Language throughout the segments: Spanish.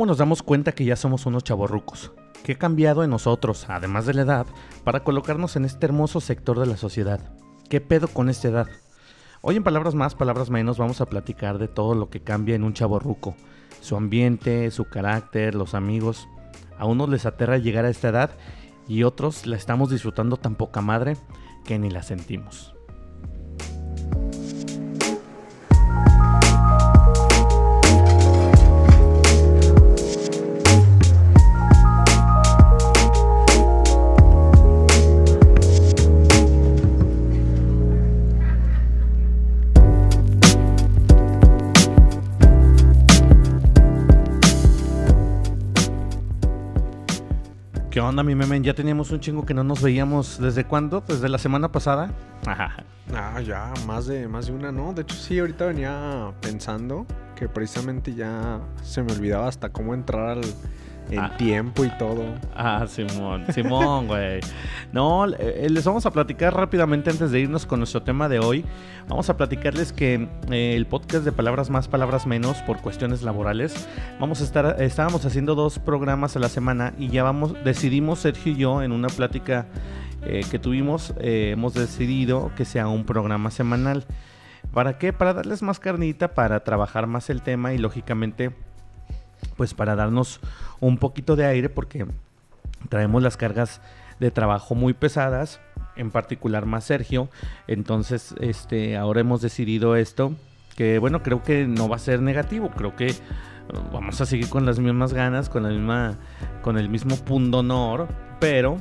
¿Cómo nos damos cuenta que ya somos unos chavorrucos? ¿Qué ha cambiado en nosotros, además de la edad, para colocarnos en este hermoso sector de la sociedad? ¿Qué pedo con esta edad? Hoy en Palabras Más, Palabras Menos vamos a platicar de todo lo que cambia en un chavorruco. Su ambiente, su carácter, los amigos. A unos les aterra llegar a esta edad y otros la estamos disfrutando tan poca madre que ni la sentimos. ¿Qué onda, mi memen? Ya teníamos un chingo que no nos veíamos. ¿Desde cuándo? ¿Desde la semana pasada? Ah, ya, más de, más de una, ¿no? De hecho, sí, ahorita venía pensando que precisamente ya se me olvidaba hasta cómo entrar al, en Ah. tiempo y todo. Ah, Simón, Simón, güey. No, eh, les vamos a platicar rápidamente antes de irnos con nuestro tema de hoy. Vamos a platicarles que eh, el podcast de Palabras Más, Palabras Menos, por cuestiones laborales, vamos a estar, estábamos haciendo dos programas a la semana y ya vamos, decidimos Sergio y yo en una plática eh, que tuvimos, eh, hemos decidido que sea un programa semanal. ¿Para qué? Para darles más carnita, para trabajar más el tema y lógicamente, pues para darnos un poquito de aire porque traemos las cargas de trabajo muy pesadas, en particular más Sergio. Entonces, este, ahora hemos decidido esto, que bueno, creo que no va a ser negativo, creo que eh, vamos a seguir con las mismas ganas, con la misma, con el mismo punto honor, pero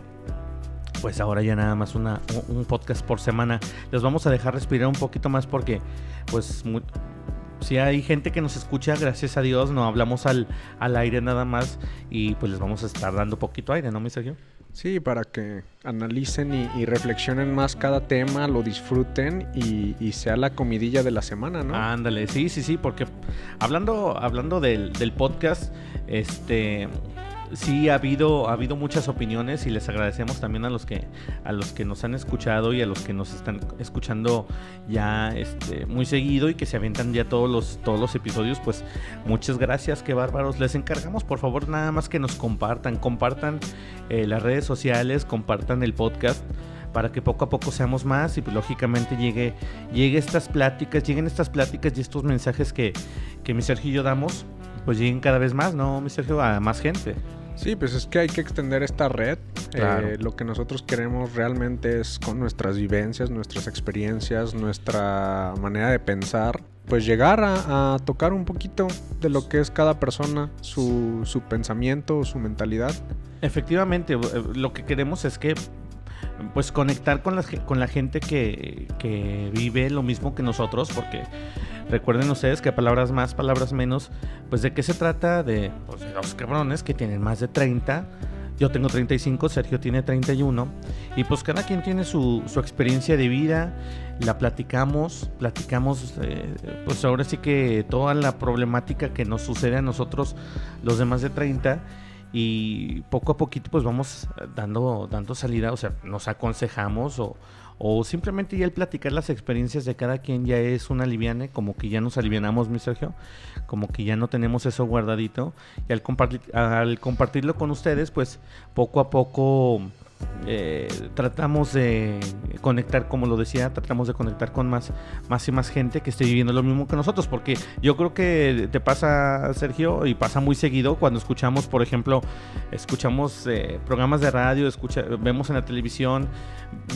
pues ahora ya nada más una, un podcast por semana. Les vamos a dejar respirar un poquito más porque, pues, mu- si hay gente que nos escucha, gracias a Dios, no hablamos al, al aire nada más y pues les vamos a estar dando poquito aire, ¿no, mi Sergio? Sí, para que analicen y, y reflexionen más cada tema, lo disfruten y, y sea la comidilla de la semana, ¿no? Ándale, sí, sí, sí, porque hablando, hablando del, del podcast, este sí ha habido, ha habido muchas opiniones y les agradecemos también a los que, a los que nos han escuchado y a los que nos están escuchando ya este, muy seguido y que se avientan ya todos los, todos los episodios, pues muchas gracias, qué bárbaros. Les encargamos por favor nada más que nos compartan, compartan eh, las redes sociales, compartan el podcast para que poco a poco seamos más y pues, lógicamente llegue, llegue estas pláticas, lleguen estas pláticas y estos mensajes que, que mi Sergio y yo damos, pues lleguen cada vez más, ¿no, mi Sergio? A más gente. Sí, pues es que hay que extender esta red. Claro. Eh, lo que nosotros queremos realmente es con nuestras vivencias, nuestras experiencias, nuestra manera de pensar, pues llegar a, a tocar un poquito de lo que es cada persona, su, su pensamiento, su mentalidad. Efectivamente, eh, lo que queremos es que pues conectar con la, con la gente que, que vive lo mismo que nosotros, porque recuerden ustedes que palabras más, palabras menos, pues de qué se trata de, pues, dos cabrones que tienen más de 30. Yo tengo 35, Sergio tiene 31. Y pues cada quien tiene su, su experiencia de vida, la platicamos, platicamos, eh, pues ahora sí que toda la problemática que nos sucede a nosotros, los de más de 30 y poco a poquito pues vamos dando, dando salida, o sea, nos aconsejamos o, o simplemente ya el platicar las experiencias de cada quien ya es una aliviane, como que ya nos alivianamos, mi Sergio, como que ya no tenemos eso guardadito y al, compartir, al compartirlo con ustedes pues poco a poco eh, tratamos de conectar, como lo decía, tratamos de conectar con más, más y más gente que esté viviendo lo mismo que nosotros, porque yo creo que te pasa, Sergio, y pasa muy seguido cuando escuchamos, por ejemplo, escuchamos eh, programas de radio, escucha, vemos en la televisión,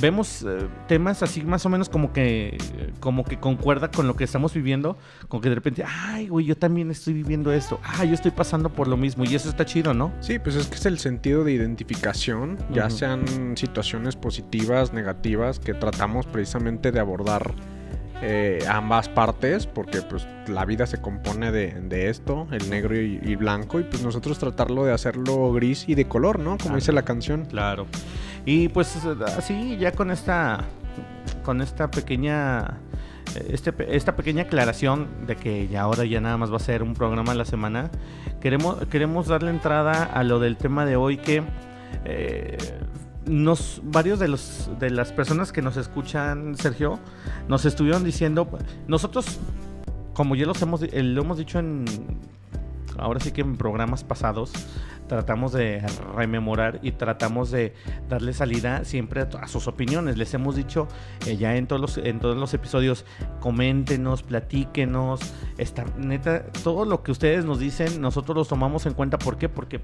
vemos eh, temas así más o menos como que, como que concuerda con lo que estamos viviendo, con que de repente, ay, güey, yo también estoy viviendo esto, ah, yo estoy pasando por lo mismo, y eso está chido, ¿no? Sí, pues es que es el sentido de identificación, ya Ujú. Sean situaciones positivas, negativas, que tratamos precisamente de abordar eh, ambas partes, porque pues la vida se compone de, de esto, el negro y, y blanco, y pues nosotros tratarlo de hacerlo gris y de color, ¿no? Como dice la canción. Claro. Y pues así ya con esta con esta pequeña este, esta pequeña aclaración de que ya ahora ya nada más va a ser un programa a la semana, queremos queremos darle entrada a lo del tema de hoy que eh, nos varios de los de las personas que nos escuchan, Sergio, nos estuvieron diciendo nosotros como ya los hemos eh, lo hemos dicho en ahora sí que en programas pasados tratamos de rememorar y tratamos de darle salida siempre a, sus opiniones. Les hemos dicho eh, ya en todos, los, en todos los episodios, coméntenos, platíquenos, esta, neta, todo lo que ustedes nos dicen, nosotros los tomamos en cuenta. ¿Por qué? Porque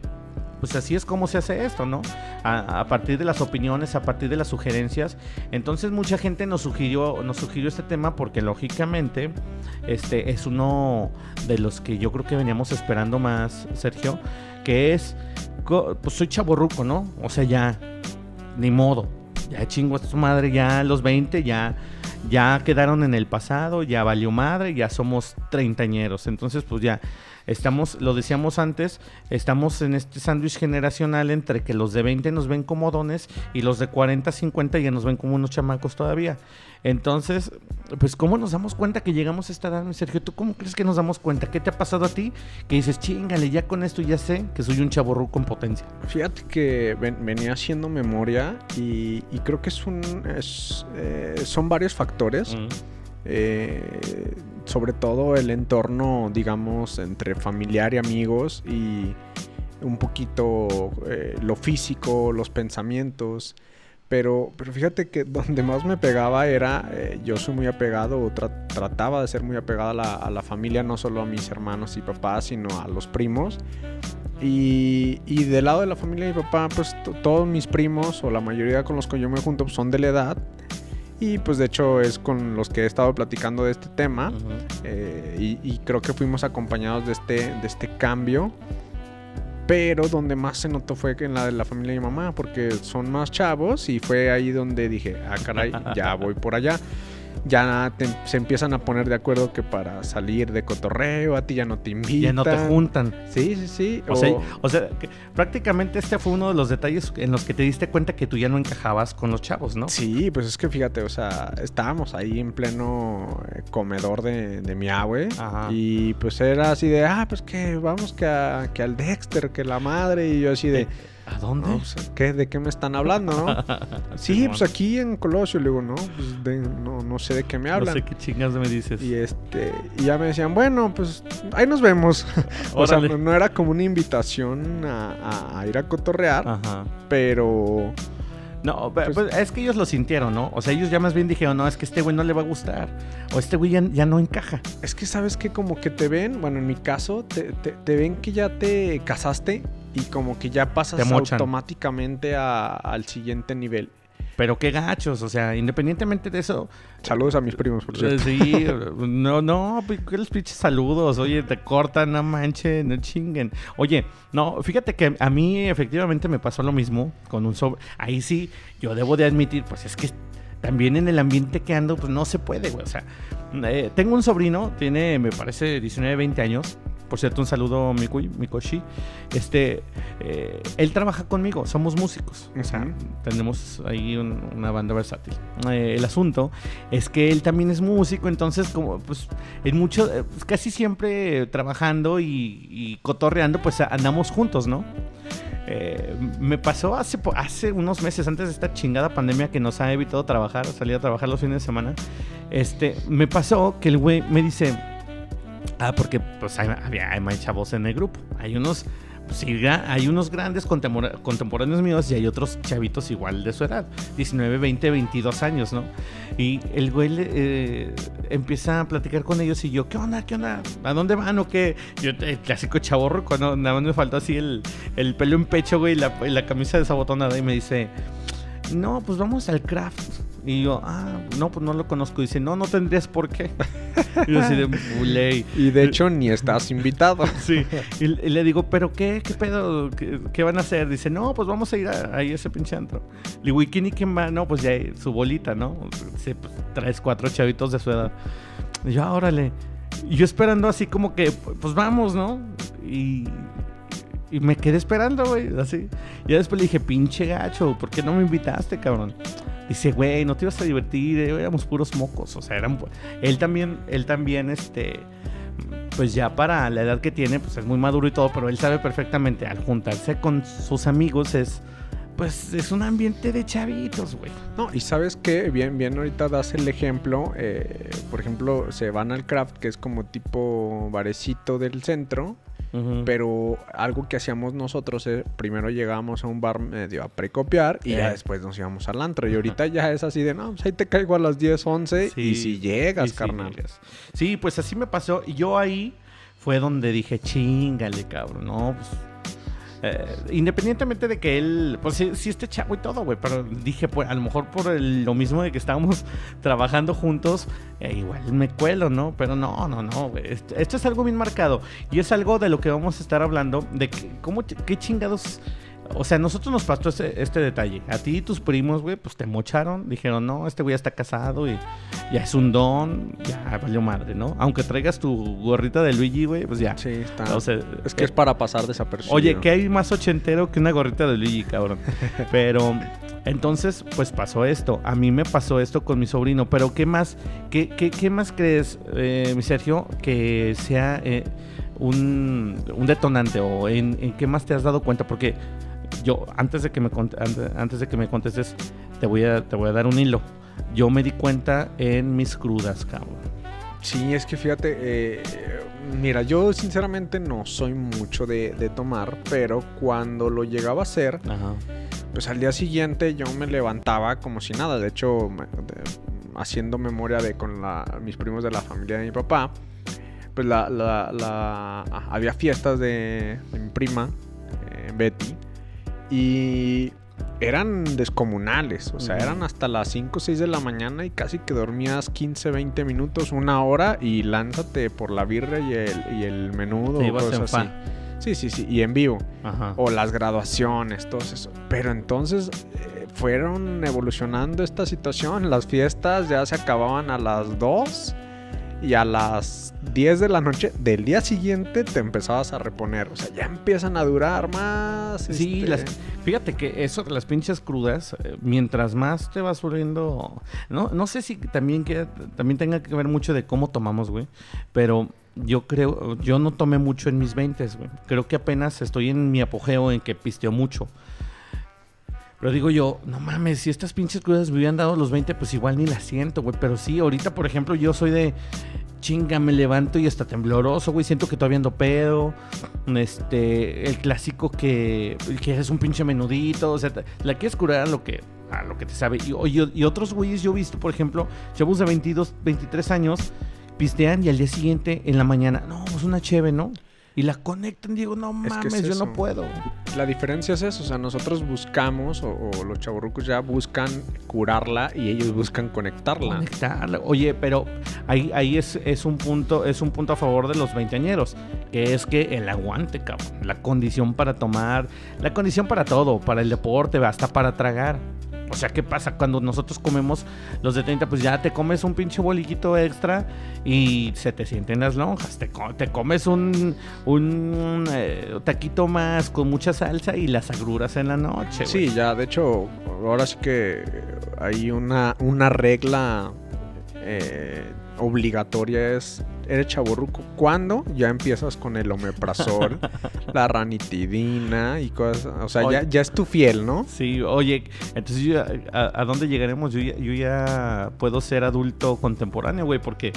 pues así es como se hace esto, ¿no? A, partir de las opiniones, a partir de las sugerencias. Entonces mucha gente nos sugirió, nos sugirió este tema porque lógicamente este es uno de los que yo creo que veníamos esperando más, Sergio, que es, pues soy chaborruco, ¿no? O sea, ya, ni modo, ya chingo a su madre, ya los 20, ya, ya quedaron en el pasado, ya valió madre, ya somos treintañeros. Entonces, pues ya Estamos, lo decíamos antes, estamos en este sándwich generacional entre que los de 20 nos ven como dones y los de 40, 50 ya nos ven como unos chamacos todavía. Entonces, pues, ¿cómo nos damos cuenta que llegamos a esta edad, Sergio? ¿Tú cómo crees que nos damos cuenta? ¿Qué te ha pasado a ti? Que dices, chingale, ya con esto ya sé que soy un chaborru con potencia. Fíjate que venía haciendo memoria y, creo que es un, eh, son varios factores. Eh, sobre todo el entorno, digamos, entre familiar y amigos y un poquito eh, lo físico, los pensamientos. Pero, pero fíjate que donde más me pegaba era, eh, yo soy muy apegado, o trataba de ser muy apegado a la, familia, no solo a mis hermanos y papás, sino a los primos. Y, y del lado de la familia de mi papá, pues todos mis primos, o la mayoría con los que yo me junto, pues, son de la edad. Y pues de hecho es con los que he estado platicando de este tema. Eh, y, creo que fuimos acompañados de este, de este cambio. Pero donde más se notó fue en la de la familia de mi mamá, porque son más chavos y fue ahí donde dije, ah, caray, ya voy por allá ya se empiezan a poner de acuerdo que para salir de cotorreo a ti ya no te invitan. Ya no te juntan. Sí, sí, sí. O, sea, prácticamente este fue uno de los detalles en los que te diste cuenta que tú ya no encajabas con los chavos, ¿no? Sí, pues es que fíjate, o sea, estábamos ahí en pleno eh, comedor de, de mi abue y pues era así de, ah, pues que vamos que, que al Dexter, que la madre y yo así de... ¿A dónde? ¿qué, ¿De qué me están hablando, no? sí, pues aquí en Colosio. Le digo, no, pues no, sé de qué me hablan. No sé qué chingas me dices. Y este, y ya me decían, bueno, pues ahí nos vemos. o sea, no, era como una invitación a, ir a cotorrear, Ajá. pero... No, pues, pues, es que ellos lo sintieron, ¿no? O sea, ellos ya más bien dijeron, no, es que este güey no le va a gustar. O este güey ya, no encaja. Es que sabes que como que te ven, bueno, en mi caso, te, te ven que ya te casaste y como que ya pasas automáticamente al siguiente nivel. Pero qué gachos, o sea, independientemente de eso. Saludos a mis primos, por cierto. Sí, no, no, qué los pinches saludos. Oye, te cortan, no manchen, no chinguen. Oye, no, fíjate que a mí efectivamente me pasó lo mismo con un sobre. Ahí sí, yo debo de admitir, pues es que también en el ambiente que ando, pues no se puede, güey. O sea, eh, tengo un sobrino, tiene, me parece, 19, 20 años. Por cierto, un saludo, Mikui, Mikoshi. Este, eh, él trabaja conmigo, somos músicos. O sea, tenemos ahí una banda versátil. Eh, el asunto es que él también es músico, entonces, como, pues, en mucho, eh, pues, casi siempre trabajando y, cotorreando, pues andamos juntos, ¿no? me pasó hace, hace unos meses antes de esta chingada pandemia que nos ha evitado trabajar, salir a trabajar los fines de semana. Este, me pasó que el güey me dice, Ah, porque pues hay, hay chavos en el grupo. Hay unos, hay unos grandes contemporáneos míos y hay otros chavitos igual de su edad, 19, 20, 22 años, ¿no? Y el güey eh, empieza a platicar con ellos y yo, ¿qué onda? ¿Qué onda? ¿A dónde van o qué? Yo, el clásico chaborro, cuando nada más me faltó así el, el pelo en pecho, güey, la, la camisa desabotonada y me dice, no, pues vamos al craft. Y yo, ah, no, pues no lo conozco. dice, no, no tendrías por qué. y yo así de, Y de hecho ni estás invitado. sí. Y, le digo, ¿pero qué? ¿Qué pedo? ¿Qué, van a hacer? Dice, no, pues vamos a ir a, a ese pinche antro. Le digo, ¿y quién y quién va? No, pues ya su bolita, ¿no? Dice, pues, traes cuatro chavitos de su edad. Y yo, ah, órale. Y yo esperando así como que, pues vamos, ¿no? Y y me quedé esperando, güey, así. Y después le dije, pinche gacho, ¿por qué no me invitaste, cabrón? Dice, güey, no te ibas a divertir, eh, éramos puros mocos. O sea, eran. Él también, él también, este. Pues ya para la edad que tiene, pues es muy maduro y todo, pero él sabe perfectamente, al juntarse con sus amigos es. Pues es un ambiente de chavitos, güey. No, y sabes que bien, bien, ahorita das el ejemplo. Eh, por ejemplo, se van al craft, que es como tipo barecito del centro Pero algo que hacíamos nosotros es primero llegábamos a un bar medio a precopiar y ya Eh. después nos íbamos al antro. Y ahorita ya es así de, no, pues ahí te caigo a las 10, 11 Sí. y si llegas, Y sí carnal. llegas. Sí, pues así me pasó. Y yo ahí fue donde dije, chingale, cabrón, no, pues. Eh, independientemente de que él, pues sí, sí esté chavo y todo, güey, pero dije, pues a lo mejor por lo mismo de que estábamos trabajando juntos, eh, igual me cuelo, ¿no? Pero no, no, no, güey. Esto, es algo bien marcado y es algo de lo que vamos a estar hablando, de que, cómo, qué chingados. O sea, nosotros nos pasó este, este detalle. A ti y tus primos, güey, pues te mocharon. Dijeron, no, este güey ya está casado y ya es un don. Ya valió madre, ¿no? Aunque traigas tu gorrita de Luigi, güey, pues ya. Sí, está. O sea, es que eh, es para pasar desapercibido. Oye, ¿qué hay más ochentero que una gorrita de Luigi, cabrón? Pero entonces, pues pasó esto. A mí me pasó esto con mi sobrino. Pero ¿qué más, qué, qué, qué más crees, eh, mi Sergio, que sea eh, un, un detonante? ¿O en, en qué más te has dado cuenta? Porque yo, antes de que me, antes, de que me contestes, te voy, a, te voy a dar un hilo. Yo me di cuenta en mis crudas, cabrón. Sí, es que fíjate, eh, mira, yo sinceramente no soy mucho de, de tomar, pero cuando lo llegaba a hacer, Ajá. pues al día siguiente yo me levantaba como si nada. De hecho, me- de- haciendo memoria de con la- mis primos de la familia de mi papá, pues la, la- la- había fiestas de, de mi prima, eh, Betty, y eran descomunales. O sea, eran hasta las 5 o 6 de la mañana y casi que dormías 15, 20 minutos, una hora y lánzate por la birra y el, y el menudo. En cosas así. Sí, sí, sí, y en vivo Ajá. o las graduaciones, todo eso. Pero entonces eh, fueron evolucionando esta situación. Las fiestas ya se acababan a las 2 y a las 10 de la noche del día siguiente te empezabas a reponer. O sea, ya empiezan a durar más. Sí, este, las, fíjate que eso de las pinches crudas, eh, mientras más te vas volviendo, no, no sé si también que también tenga que ver mucho de cómo tomamos, güey, pero yo creo, yo no tomé mucho en mis 20, güey. Creo que apenas estoy en mi apogeo en que pisteo mucho. Pero digo yo, no mames, si estas pinches crudas me hubieran dado los 20, pues igual ni las siento, güey. Pero sí, ahorita, por ejemplo, yo soy de chinga, me levanto y está tembloroso, güey. Siento que todavía ando pedo. Este, el clásico que, que es un pinche menudito. O sea, la quieres curar a lo que, a lo que te sabe. Y, otros güeyes, yo he visto, por ejemplo, chavos de 22, 23 años, pistean y al día siguiente, en la mañana, no, pues una cheve, ¿no? Y la conectan, digo, no Es que mames, es yo no puedo. La diferencia es eso. O sea, nosotros buscamos, o, o los chavorrucos ya buscan curarla y ellos buscan conectarla. Conectarla. Oye, pero ahí, ahí es, es un punto, es un punto a favor de los veinteañeros, que es que el aguante, cabrón, la condición para tomar, la condición para todo, para el deporte, hasta para tragar. O sea, ¿qué pasa cuando nosotros comemos los de 30? Pues ya te comes un pinche boliquito extra y se te sienten las lonjas. Te, te comes un, un eh, taquito más con mucha salsa y las agruras en la noche. Sí, ya, de hecho, ahora sí que hay una, una regla eh, obligatoria es, eres chaborruco. ¿Cuándo? Ya empiezas con el omeprazol, la ranitidina y cosas, o sea, ya, Oye. ya es tu fiel, ¿no? Sí, oye, entonces yo a, a dónde llegaremos? Yo ya, yo ya puedo ser adulto contemporáneo, güey, porque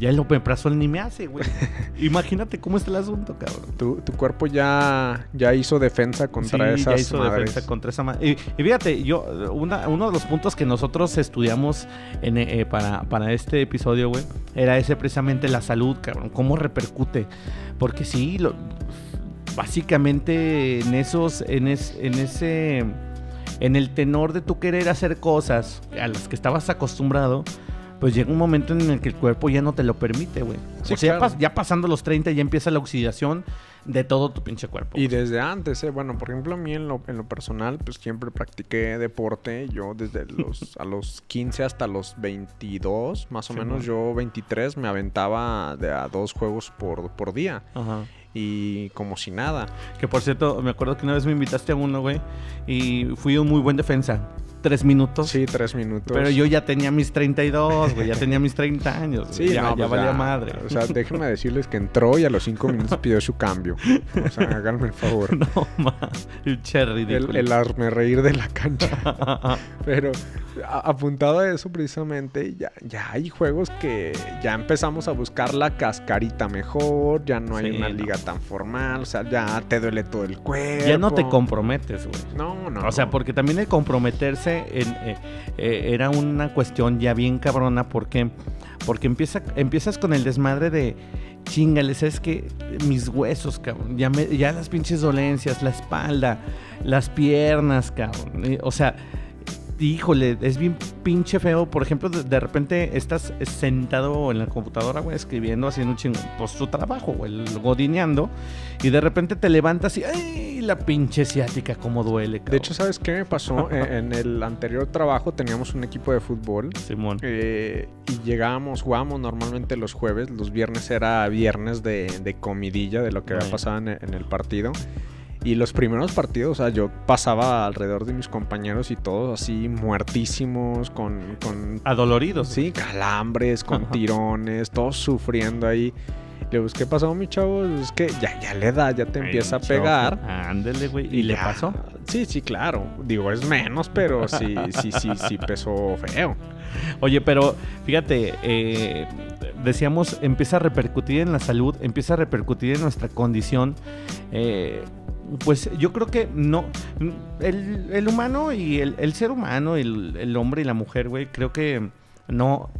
ya el omeprazol ni me hace, güey. Imagínate cómo está el asunto, cabrón. Tu, tu cuerpo ya, ya hizo defensa contra Sí, esas ya hizo madres. defensa contra esa y, y fíjate, yo, una- uno de los puntos que nosotros estudiamos en, eh, para, para este episodio, güey, era ese precisamente la salud, cabrón. Cómo repercute. Porque sí, lo, básicamente en esos, en, es- en ese, en el tenor de tu querer hacer cosas a las que estabas acostumbrado, pues llega un momento en el que el cuerpo ya no te lo permite, güey. Sí, o sea, ya pas- ya pasando los 30 ya empieza la oxidación de todo tu pinche cuerpo. Y desde antes, ¿eh? bueno, por ejemplo, a mí en lo, en lo personal, pues siempre practiqué deporte. Yo desde los, a los 15 hasta los 22, más o Sí, menos, man. yo 23 me aventaba de a dos juegos por, por día. Ajá. Y como si nada. Que por cierto, me acuerdo que una vez me invitaste a uno, güey, y fui un muy buen defensa. Tres minutos. Sí, tres minutos. Pero yo ya tenía mis 32, güey, ya tenía mis 30 años. Sí, ya, no, ya pues valía madre. O sea, déjenme decirles que entró y a los cinco minutos pidió su cambio. O sea, háganme el favor. No, ma, el cherry El, el hazme reír de la cancha. Pero a- apuntado a eso precisamente, ya, ya hay juegos que ya empezamos a buscar la cascarita mejor, ya no hay Sí, una no. liga tan formal, o sea, ya te duele todo el cuerpo. ya no te comprometes, güey. No, no. O sea, porque también el comprometerse eh, eh, era una cuestión ya bien cabrona. ¿Por qué? Porque empieza, empiezas con el desmadre de chingales, es que mis huesos, cabrón. Ya, las pinches dolencias, la espalda, las piernas, cabrón. O sea, híjole, es bien pinche feo. Por ejemplo, de, de repente estás sentado en la computadora, güey, escribiendo, haciendo un chingo, pues tu trabajo, güey, godineando. Y de repente te levantas y, ¡ay! La pinche ciática, cómo duele, cabrón. De hecho, ¿sabes qué me pasó? Eh, en el anterior trabajo teníamos un equipo de fútbol Simón. eh, y llegábamos, jugábamos normalmente los jueves, los viernes era viernes de, de comidilla de lo que había pasado en, en el partido. Y los primeros partidos, o sea, yo pasaba alrededor de mis compañeros y todos así muertísimos, con, con Adoloridos. sí, calambres, con tirones, todos sufriendo ahí. Le digo, ¿qué pasó, mi chavo? Es que ya, ya le da, ya te empieza a pegar. Ándele, güey. ¿Y le pasó? Sí, sí, claro. Digo, es menos, pero sí, sí, sí, sí pesó feo. Oye, pero fíjate, eh, decíamos, empieza a repercutir en la salud, empieza a repercutir en nuestra condición. eh, pues yo creo que no. El, el humano y el, el ser humano, el, el hombre y la mujer, güey, creo que no.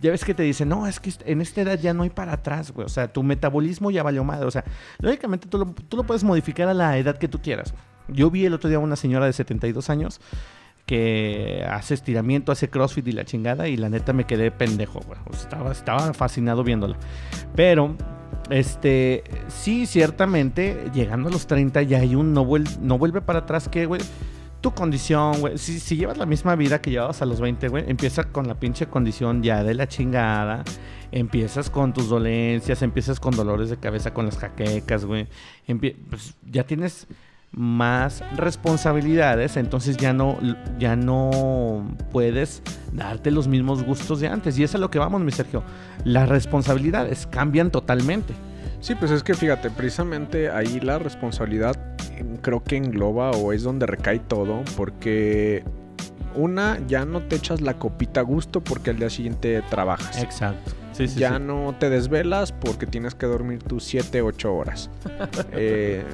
Ya ves que te dicen, no, es que en esta edad ya no hay para atrás, güey. O sea, tu metabolismo ya valió madre. O sea, lógicamente tú lo, tú lo puedes modificar a la edad que tú quieras. Yo vi el otro día a una señora de 72 años que hace estiramiento, hace crossfit y la chingada, y la neta me quedé pendejo, güey. Estaba, estaba fascinado viéndola. Pero, este, sí, ciertamente, llegando a los 30 ya hay un no, vuel- no vuelve para atrás que, güey. Tu condición, güey. Si, si llevas la misma vida que llevabas a los 20, güey, empieza con la pinche condición ya de la chingada. Empiezas con tus dolencias, empiezas con dolores de cabeza, con las jaquecas, güey. Pues, ya tienes más responsabilidades, entonces ya no, ya no puedes darte los mismos gustos de antes. Y eso es a lo que vamos, mi Sergio. Las responsabilidades cambian totalmente. Sí, pues es que fíjate, precisamente ahí la responsabilidad creo que engloba o es donde recae todo, porque una, ya no te echas la copita a gusto porque al día siguiente trabajas. Exacto. Sí, sí, ya sí. no te desvelas porque tienes que dormir tus 7, 8 horas. Eh,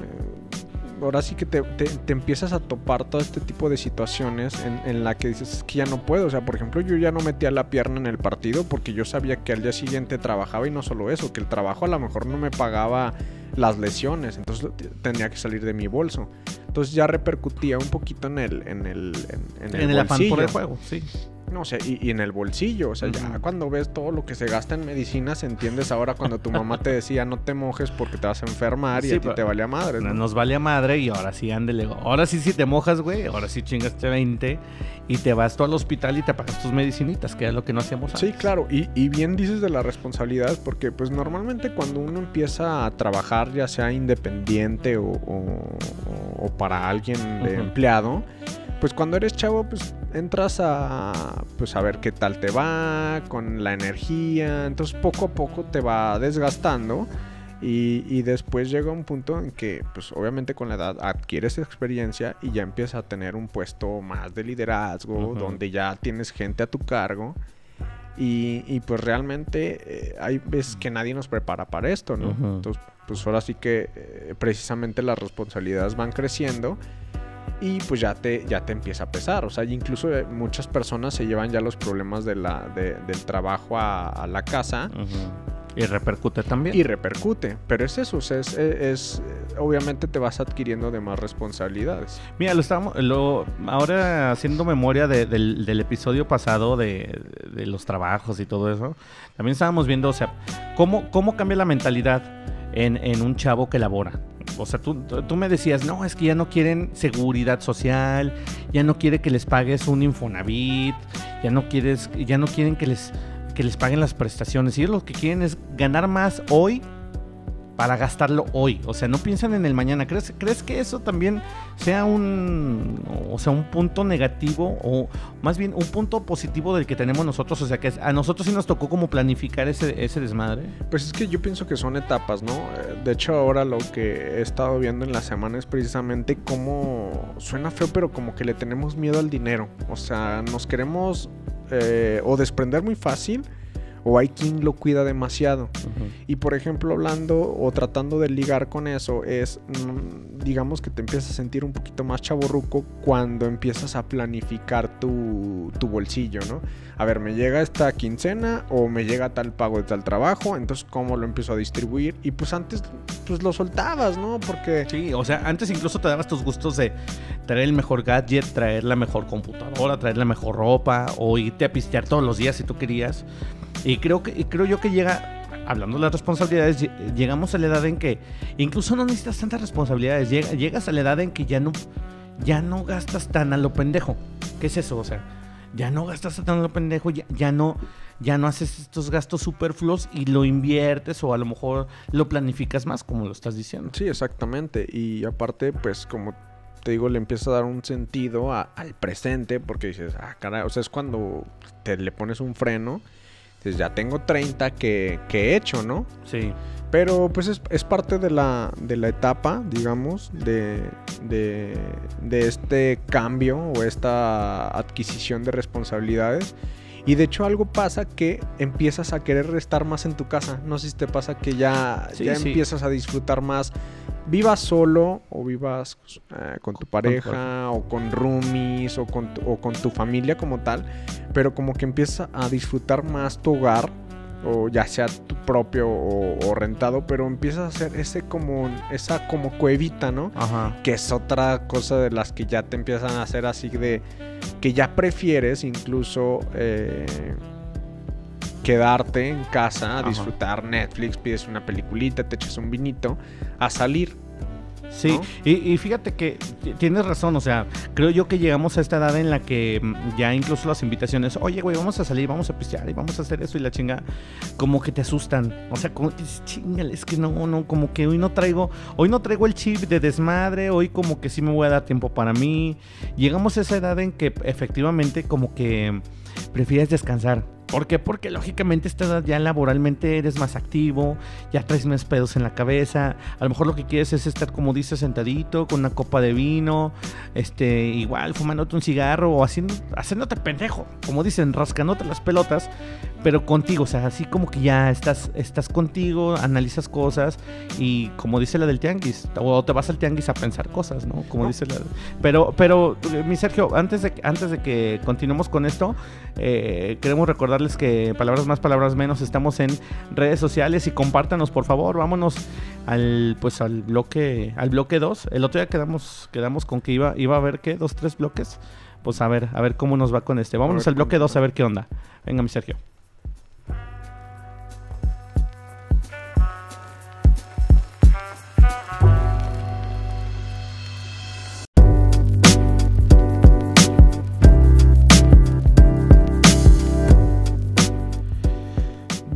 ahora sí que te, te- te empiezas a topar todo este tipo de situaciones en, en la que dices "Es que ya no puedo. O sea, por ejemplo, yo ya no metía la pierna en el partido porque yo sabía que al día siguiente trabajaba y no solo eso, que el trabajo a lo mejor no me pagaba las lesiones, entonces tenía que salir de mi bolso. Entonces ya repercutía un poquito en el, en el, en, en el en el afán por el juego, sí. No sé, y, y en el bolsillo, o sea, ya cuando ves todo lo que se gasta en medicinas, entiendes ahora cuando tu mamá te decía no te mojes porque te vas a enfermar y Sí, a ti te valía madre. ¿no? Nos vale a madre y ahora sí, ándele. Ahora sí, si te mojas, güey. Ahora sí chingaste 20 y te vas tú al hospital y te pagas tus medicinitas, que es lo que no hacíamos Sí, antes. claro, y, y bien dices de las responsabilidades porque pues normalmente cuando uno empieza a trabajar ya sea independiente o, o- o para alguien de empleado, pues cuando eres chavo pues entras a pues a ver qué tal te va con la energía, entonces poco a poco te va desgastando. Y, y después llega un punto en que pues obviamente con la edad adquieres experiencia y ya empiezas a tener un puesto más de liderazgo donde ya tienes gente a tu cargo. Y, y, pues realmente eh, hay veces que nadie nos prepara para esto, ¿no? Entonces, pues ahora sí que eh, precisamente las responsabilidades van creciendo y pues ya te, ya te empieza a pesar. O sea, incluso eh, muchas personas se llevan ya los problemas de la, de- del trabajo a, a la casa. Y repercute también. y repercute. Pero es eso, es, es- obviamente te vas adquiriendo de más responsabilidades. Mira, lo estábamos, lo, ahora haciendo memoria de- del, del episodio pasado de, de los trabajos y todo eso, también estábamos viendo, o sea, cómo, cómo cambia la mentalidad en, en un chavo que labora. O sea, tú, tú me decías, no, es que ya no quieren seguridad social, ya no quiere que les pagues un Infonavit, ya no quieres, ya no quieren que les, que les paguen las prestaciones. Ellos lo que quieren es ganar más hoy para gastarlo hoy. O sea, no piensan en el mañana. ¿Crees, ¿Crees que eso también sea un, o sea, un punto negativo o más bien un punto positivo del que tenemos nosotros? O sea, que a nosotros sí nos tocó como planificar ese, ese desmadre. Pues es que yo pienso que son etapas, ¿no? Eh, de hecho, ahora lo que he estado viendo en la semana es precisamente cómo suena feo, pero como que le tenemos miedo al dinero. O sea, nos queremos eh, o desprender muy fácil o hay quien lo cuida demasiado. Y por ejemplo, hablando o tratando de ligar con eso, es, mm, digamos que te empiezas a sentir un poquito más chaborruco cuando empiezas a planificar tu, tu bolsillo, ¿no? A ver, me llega esta quincena o me llega tal pago de tal trabajo, entonces cómo lo empiezo a distribuir. Y pues antes, pues lo soltabas, ¿no? Porque... Sí, o sea, antes incluso te dabas tus gustos de traer el mejor gadget, traer la mejor computadora, traer la mejor ropa o irte a pistear todos los días si tú querías. Y creo, que, creo yo que llega, hablando de las responsabilidades, llegamos a la edad en que incluso no necesitas tantas responsabilidades. llegas a la edad en que ya no, ya no gastas tan a lo pendejo. ¿Qué es eso? O sea, ya no gastas tan a lo pendejo, ya, ya no ya no haces estos gastos superfluos y lo inviertes o a lo mejor lo planificas más, como lo estás diciendo. Sí, exactamente. Y aparte, pues como te digo, le empieza a dar un sentido al presente porque dices, ah, caray, o sea, es cuando te le pones un freno ya tengo 30 que, he hecho, ¿no? Sí. Pero pues es, parte de la, de la, etapa, digamos, de, de, de, este cambio o esta adquisición de responsabilidades. Y de hecho algo pasa que empiezas a querer restar más en tu casa. No sé si te pasa que ya, ya empiezas a disfrutar más vivas solo o vivas eh, con tu pareja o con roomies o con, tu, o con tu familia como tal, pero como que empiezas a disfrutar más tu hogar o ya sea tu propio o, rentado, pero empiezas a hacer ese como esa como cuevita, ¿no? Ajá. Que es otra cosa de las que ya te empiezan a hacer así de que ya prefieres incluso eh, quedarte en casa a disfrutar Netflix, pides una peliculita, te echas un vinito, a salir. Sí, y, fíjate que tienes razón, o sea, creo yo que llegamos a esta edad en la que mm, ya incluso las invitaciones, oye, güey, vamos a salir, vamos a pistear y vamos a hacer eso y la chinga, como que te asustan. O sea, como que chingale, es que no, no, como que hoy no traigo, hoy no traigo el chip de desmadre, hoy como que sí me voy a dar tiempo para mí. Llegamos a esa edad en que efectivamente como que prefieres descansar. ¿Por qué? Porque lógicamente esta edad ya laboralmente eres más activo, ya traes más pedos en la cabeza, a lo mejor lo que quieres es estar como dices sentadito con una copa de vino, este, igual fumándote un cigarro o haciendo, haciéndote pendejo, como dicen, rascándote las pelotas, pero contigo, o sea, así como que ya estás, estás contigo, analizas cosas y como dice la del tianguis, o te vas al tianguis a pensar cosas, ¿no? Como dice la... Pero, pero, mi Sergio, antes de, antes de que continuemos con esto, eh, queremos recordarles que palabras más, palabras menos, estamos en redes sociales y compártanos, por favor, vámonos al pues al bloque al bloque 2. El otro día quedamos quedamos con que iba iba a haber qué, dos tres bloques. Pues a ver, a ver cómo nos va con este. Vámonos al bloque 2 a ver qué onda. Venga, mi Sergio.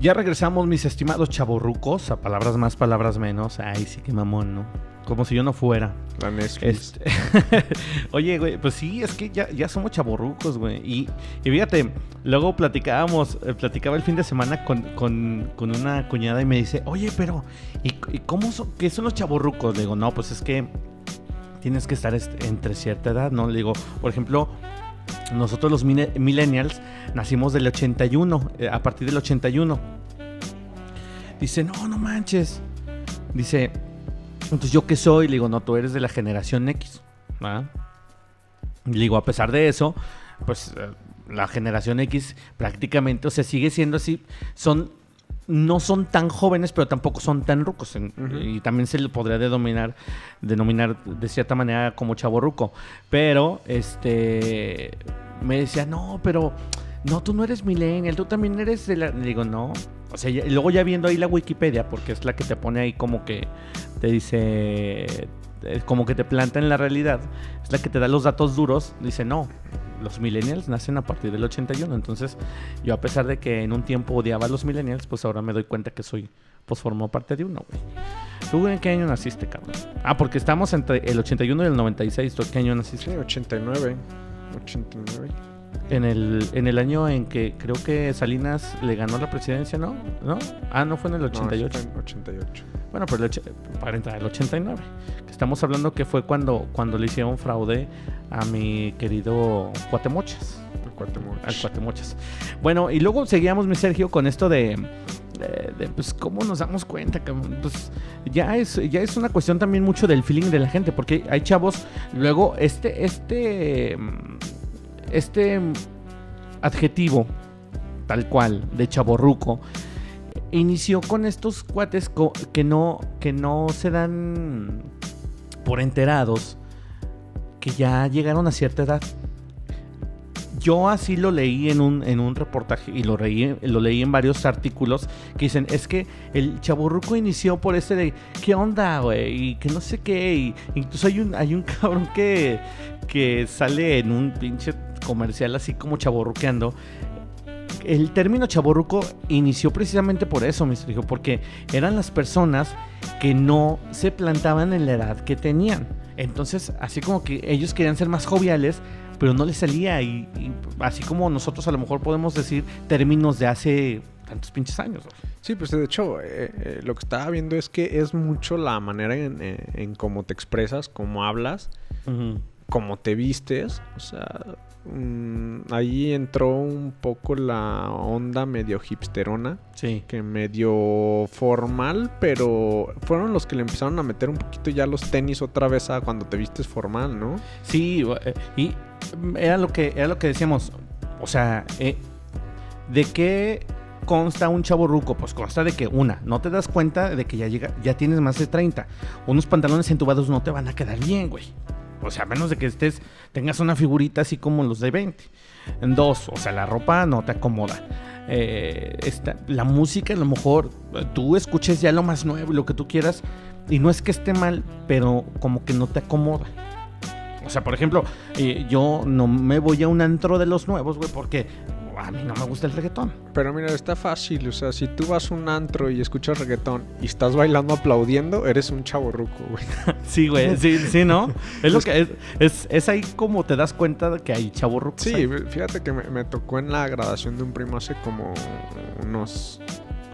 Ya regresamos, mis estimados chaborrucos, a palabras más, palabras menos. Ay, sí, que mamón, ¿no? Como si yo no fuera. La este... Oye, güey, pues sí, es que ya, ya somos chaborrucos, güey. Y, y, fíjate, luego platicábamos, eh, platicaba el fin de semana con, con, con, una cuñada y me dice, oye, pero, ¿y, cómo son, qué son los chaborrucos? Le digo, no, pues es que tienes que estar entre cierta edad, ¿no? Le digo, por ejemplo, nosotros los millennials nacimos del 81, eh, a partir del 81. Dice, no, no manches. Dice, entonces yo qué soy? Le digo, no, tú eres de la generación X. Le digo, a pesar de eso, pues eh, la generación X prácticamente, o sea, sigue siendo así. Son no son tan jóvenes, pero tampoco son tan rucos. Y también se le podría denominar, denominar de cierta manera como chaborruco. Pero, este, me decía, no, pero, no, tú no eres millennial, tú también eres de la... Le digo, no. O sea, y luego ya viendo ahí la Wikipedia, porque es la que te pone ahí como que te dice, como que te planta en la realidad, es la que te da los datos duros, dice, no, los millennials nacen a partir del 81. Entonces, yo a pesar de que en un tiempo odiaba a los millennials, pues ahora me doy cuenta que soy, pues formo parte de uno, güey. ¿Tú en qué año naciste, cabrón? Ah, porque estamos entre el 81 y el 96. ¿Tú qué año naciste? Sí, 89. 89. En el, en el año en que creo que Salinas le ganó la presidencia, ¿no? ¿No? Ah, no fue en el 88. No, en 88. Bueno, pero el, para entrar el 89. Que Estamos hablando que fue cuando, cuando le hicieron fraude a mi querido Cuatemochas. El Cuauhtémoc. Al Cuatemochas. Bueno, y luego seguíamos, mi Sergio, con esto de, de, de, pues, cómo nos damos cuenta, cabrón? Pues ya es, ya es una cuestión también mucho del feeling de la gente, porque hay chavos, luego este, este, mm, este adjetivo, tal cual, de chaborruco, inició con estos cuates que no, que no se dan por enterados que ya llegaron a cierta edad. Yo así lo leí en un, en un reportaje y lo leí en varios artículos que dicen, es que el chaburruco inició por ese de, ¿qué onda, güey? Y que no sé qué. Y incluso hay un, hay un cabrón que, que sale en un pinche comercial así como chaborruqueando. El término chaborruco inició precisamente por eso, mi hijo, porque eran las personas que no se plantaban en la edad que tenían. Entonces, así como que ellos querían ser más joviales, pero no les salía. Y, y así como nosotros a lo mejor podemos decir términos de hace tantos pinches años. Sí, pues de hecho, eh, eh, lo que estaba viendo es que es mucho la manera en, eh, en cómo te expresas, cómo hablas, cómo te vistes. O sea, mm, ahí entró un poco la onda medio hipsterona, Sí. que medio formal, pero fueron los que le empezaron a meter un poquito ya los tenis otra vez a cuando te vistes formal, ¿no? Sí, eh, y era lo que, era lo que decíamos. O sea, eh, ¿de qué consta un chavo ruco? Pues consta de que, una, no te das cuenta de que ya, llega, ya tienes más de 30. Unos pantalones entubados no te van a quedar bien, güey. O sea, a menos de que estés, tengas una figurita así como los de 20. En dos, o sea, la ropa no te acomoda. Eh, esta- la música, a lo mejor eh, tú escuches ya lo más nuevo lo que tú quieras. Y no es que esté mal, pero como que no te acomoda. O sea, por ejemplo, eh, yo no me voy a un antro de los nuevos, güey, porque a mí no me gusta el reggaetón. Pero mira, está fácil, o sea, si tú vas a un antro y escuchas reggaetón y estás bailando aplaudiendo, eres un chavo ruco, güey. Sí, güey, sí, sí, ¿no? Es lo que es, es, es ahí como te das cuenta de que hay chavorrucos. Sí, ahí. fíjate que me, me tocó en la graduación de un primo hace como unos,